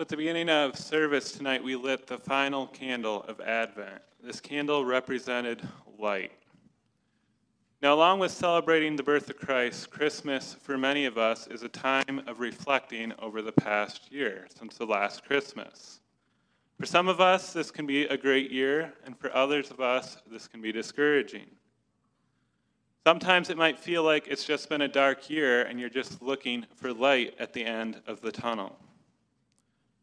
At the beginning of service tonight, we lit the final candle of Advent. This candle represented light. Now, along with celebrating the birth of Christ, Christmas for many of us is a time of reflecting over the past year since the last Christmas. For some of us, this can be a great year, and for others of us, this can be discouraging. Sometimes it might feel like it's just been a dark year and you're just looking for light at the end of the tunnel.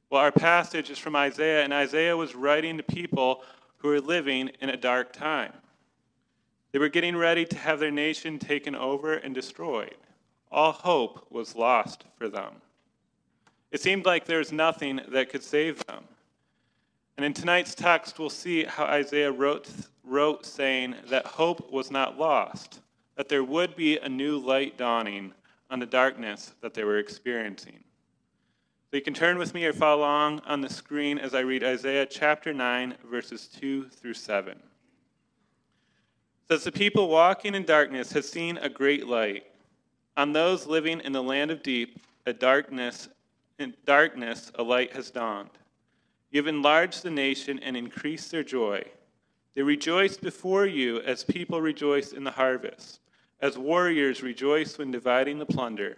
Well, our passage is from Isaiah, and Isaiah was writing to people who were living in a dark time. They were getting ready to have their nation taken over and destroyed. All hope was lost for them. It seemed like there was nothing that could save them. And in tonight's text, we'll see how Isaiah wrote, wrote saying that hope was not lost, that there would be a new light dawning on the darkness that they were experiencing. So you can turn with me or follow along on the screen as I read Isaiah chapter 9, verses 2 through 7. It says, The people walking in darkness have seen a great light. On those living in the land of deep, a darkness, in darkness a light has dawned. You have enlarged the nation and increased their joy. They rejoice before you as people rejoice in the harvest, as warriors rejoice when dividing the plunder.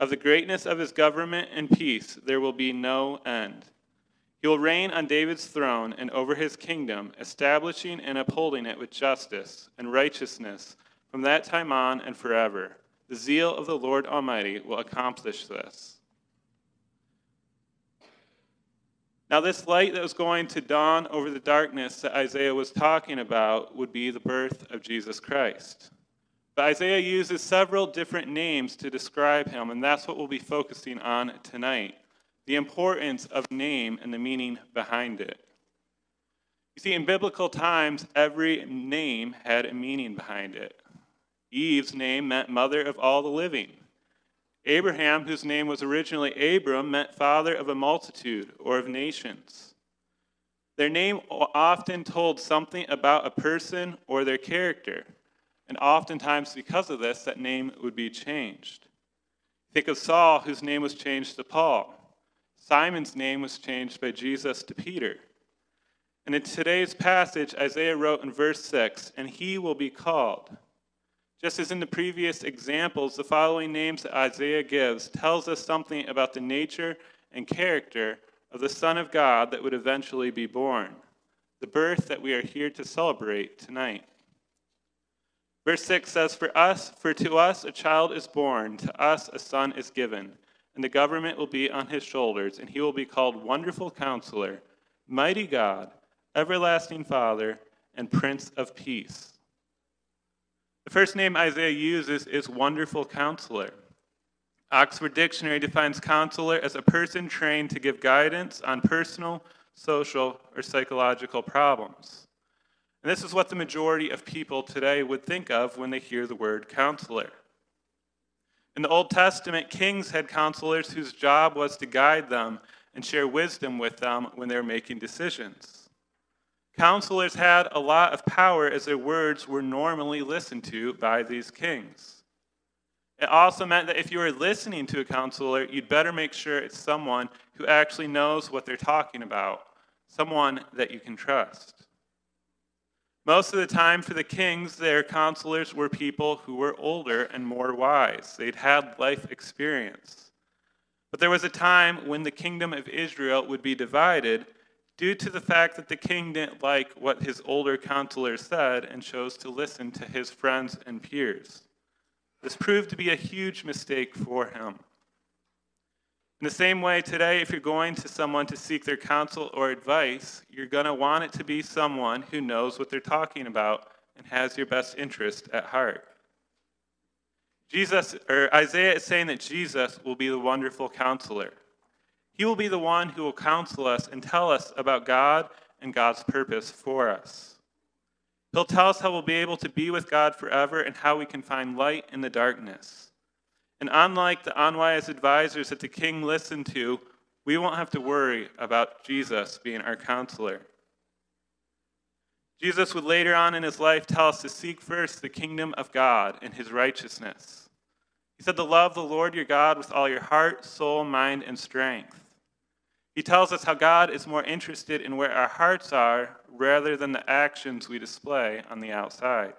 Of the greatness of his government and peace there will be no end. He will reign on David's throne and over his kingdom, establishing and upholding it with justice and righteousness from that time on and forever. The zeal of the Lord Almighty will accomplish this. Now, this light that was going to dawn over the darkness that Isaiah was talking about would be the birth of Jesus Christ. But Isaiah uses several different names to describe him, and that's what we'll be focusing on tonight the importance of name and the meaning behind it. You see, in biblical times, every name had a meaning behind it. Eve's name meant mother of all the living. Abraham, whose name was originally Abram, meant father of a multitude or of nations. Their name often told something about a person or their character, and oftentimes because of this, that name would be changed. Think of Saul, whose name was changed to Paul. Simon's name was changed by Jesus to Peter. And in today's passage, Isaiah wrote in verse 6 And he will be called. Just as in the previous examples, the following names that Isaiah gives tells us something about the nature and character of the Son of God that would eventually be born, the birth that we are here to celebrate tonight. Verse 6 says, For us, for to us a child is born, to us a son is given, and the government will be on his shoulders, and he will be called Wonderful Counselor, Mighty God, Everlasting Father, and Prince of Peace. The first name Isaiah uses is Wonderful Counselor. Oxford Dictionary defines counselor as a person trained to give guidance on personal, social, or psychological problems. And this is what the majority of people today would think of when they hear the word counselor. In the Old Testament, kings had counselors whose job was to guide them and share wisdom with them when they were making decisions. Counselors had a lot of power as their words were normally listened to by these kings. It also meant that if you were listening to a counselor, you'd better make sure it's someone who actually knows what they're talking about, someone that you can trust. Most of the time, for the kings, their counselors were people who were older and more wise. They'd had life experience. But there was a time when the kingdom of Israel would be divided due to the fact that the king didn't like what his older counselors said and chose to listen to his friends and peers. This proved to be a huge mistake for him. In the same way, today, if you're going to someone to seek their counsel or advice, you're going to want it to be someone who knows what they're talking about and has your best interest at heart. Jesus, or Isaiah is saying that Jesus will be the wonderful counselor. He will be the one who will counsel us and tell us about God and God's purpose for us. He'll tell us how we'll be able to be with God forever and how we can find light in the darkness. And unlike the unwise advisors that the king listened to, we won't have to worry about Jesus being our counselor. Jesus would later on in his life tell us to seek first the kingdom of God and his righteousness. He said to love the Lord your God with all your heart, soul, mind, and strength. He tells us how God is more interested in where our hearts are rather than the actions we display on the outside.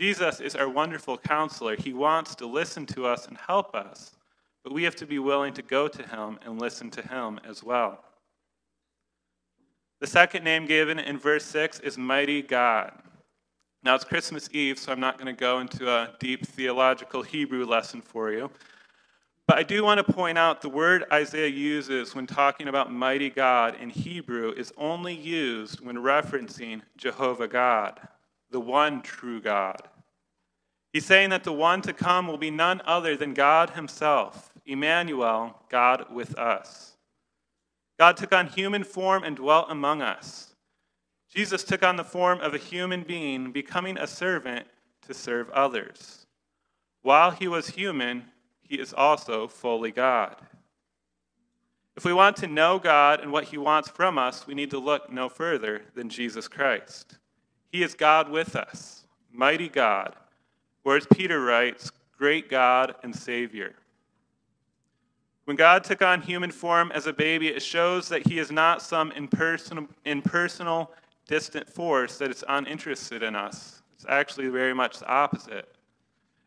Jesus is our wonderful counselor. He wants to listen to us and help us, but we have to be willing to go to him and listen to him as well. The second name given in verse 6 is Mighty God. Now, it's Christmas Eve, so I'm not going to go into a deep theological Hebrew lesson for you. But I do want to point out the word Isaiah uses when talking about mighty God in Hebrew is only used when referencing Jehovah God, the one true God. He's saying that the one to come will be none other than God Himself, Emmanuel, God with us. God took on human form and dwelt among us. Jesus took on the form of a human being, becoming a servant to serve others. While he was human, he is also fully God. If we want to know God and what he wants from us, we need to look no further than Jesus Christ. He is God with us, mighty God, or as Peter writes, great God and Savior. When God took on human form as a baby, it shows that he is not some impersonal, impersonal distant force that is uninterested in us. It's actually very much the opposite.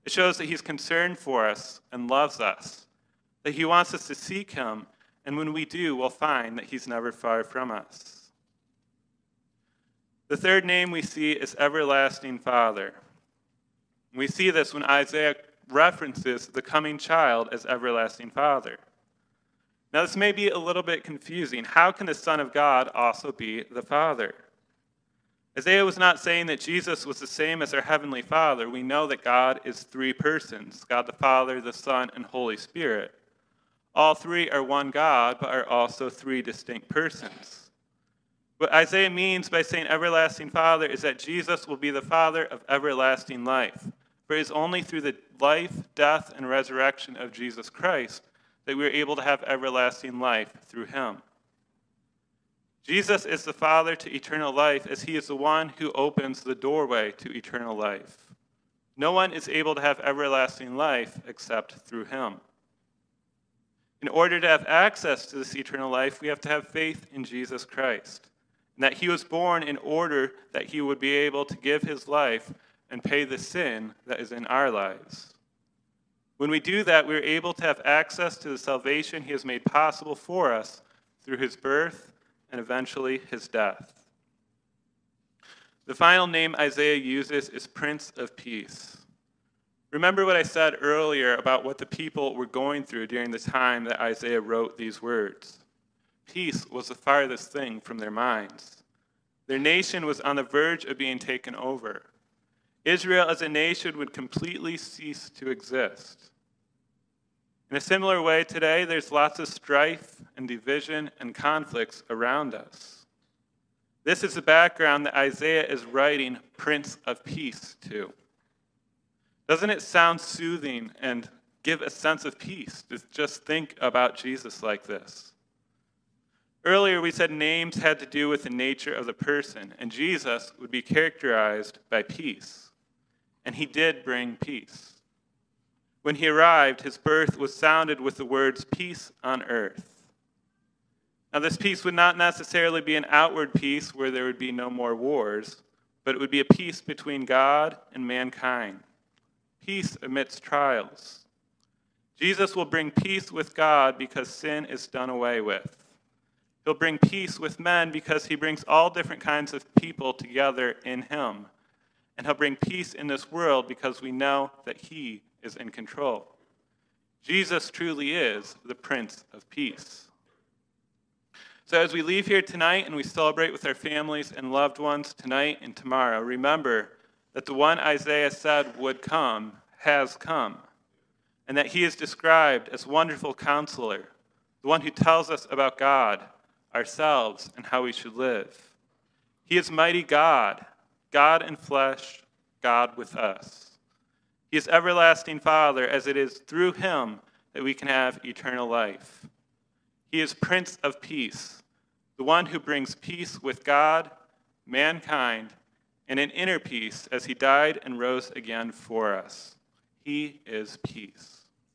It shows that he's concerned for us and loves us, that he wants us to seek him, and when we do, we'll find that he's never far from us. The third name we see is Everlasting Father. We see this when Isaiah references the coming child as Everlasting Father. Now, this may be a little bit confusing. How can the Son of God also be the Father? Isaiah was not saying that Jesus was the same as our Heavenly Father. We know that God is three persons God the Father, the Son, and Holy Spirit. All three are one God, but are also three distinct persons. What Isaiah means by saying everlasting Father is that Jesus will be the Father of everlasting life. For it is only through the life, death, and resurrection of Jesus Christ that we are able to have everlasting life through him. Jesus is the Father to eternal life as he is the one who opens the doorway to eternal life. No one is able to have everlasting life except through him. In order to have access to this eternal life, we have to have faith in Jesus Christ, and that he was born in order that he would be able to give his life and pay the sin that is in our lives. When we do that, we are able to have access to the salvation he has made possible for us through his birth and eventually his death. The final name Isaiah uses is Prince of Peace. Remember what I said earlier about what the people were going through during the time that Isaiah wrote these words. Peace was the farthest thing from their minds. Their nation was on the verge of being taken over. Israel as a nation would completely cease to exist. In a similar way, today there's lots of strife and division and conflicts around us. This is the background that Isaiah is writing Prince of Peace to. Doesn't it sound soothing and give a sense of peace to just think about Jesus like this? Earlier, we said names had to do with the nature of the person, and Jesus would be characterized by peace. And he did bring peace. When he arrived, his birth was sounded with the words, Peace on earth. Now, this peace would not necessarily be an outward peace where there would be no more wars, but it would be a peace between God and mankind, peace amidst trials. Jesus will bring peace with God because sin is done away with. He'll bring peace with men because he brings all different kinds of people together in him. And he'll bring peace in this world because we know that he is in control. Jesus truly is the Prince of Peace. So, as we leave here tonight and we celebrate with our families and loved ones tonight and tomorrow, remember that the one Isaiah said would come has come, and that he is described as wonderful counselor, the one who tells us about God, ourselves, and how we should live. He is mighty God, God in flesh, God with us. He is everlasting Father, as it is through him that we can have eternal life. He is Prince of Peace, the one who brings peace with God, mankind, and an inner peace as he died and rose again for us. He is peace.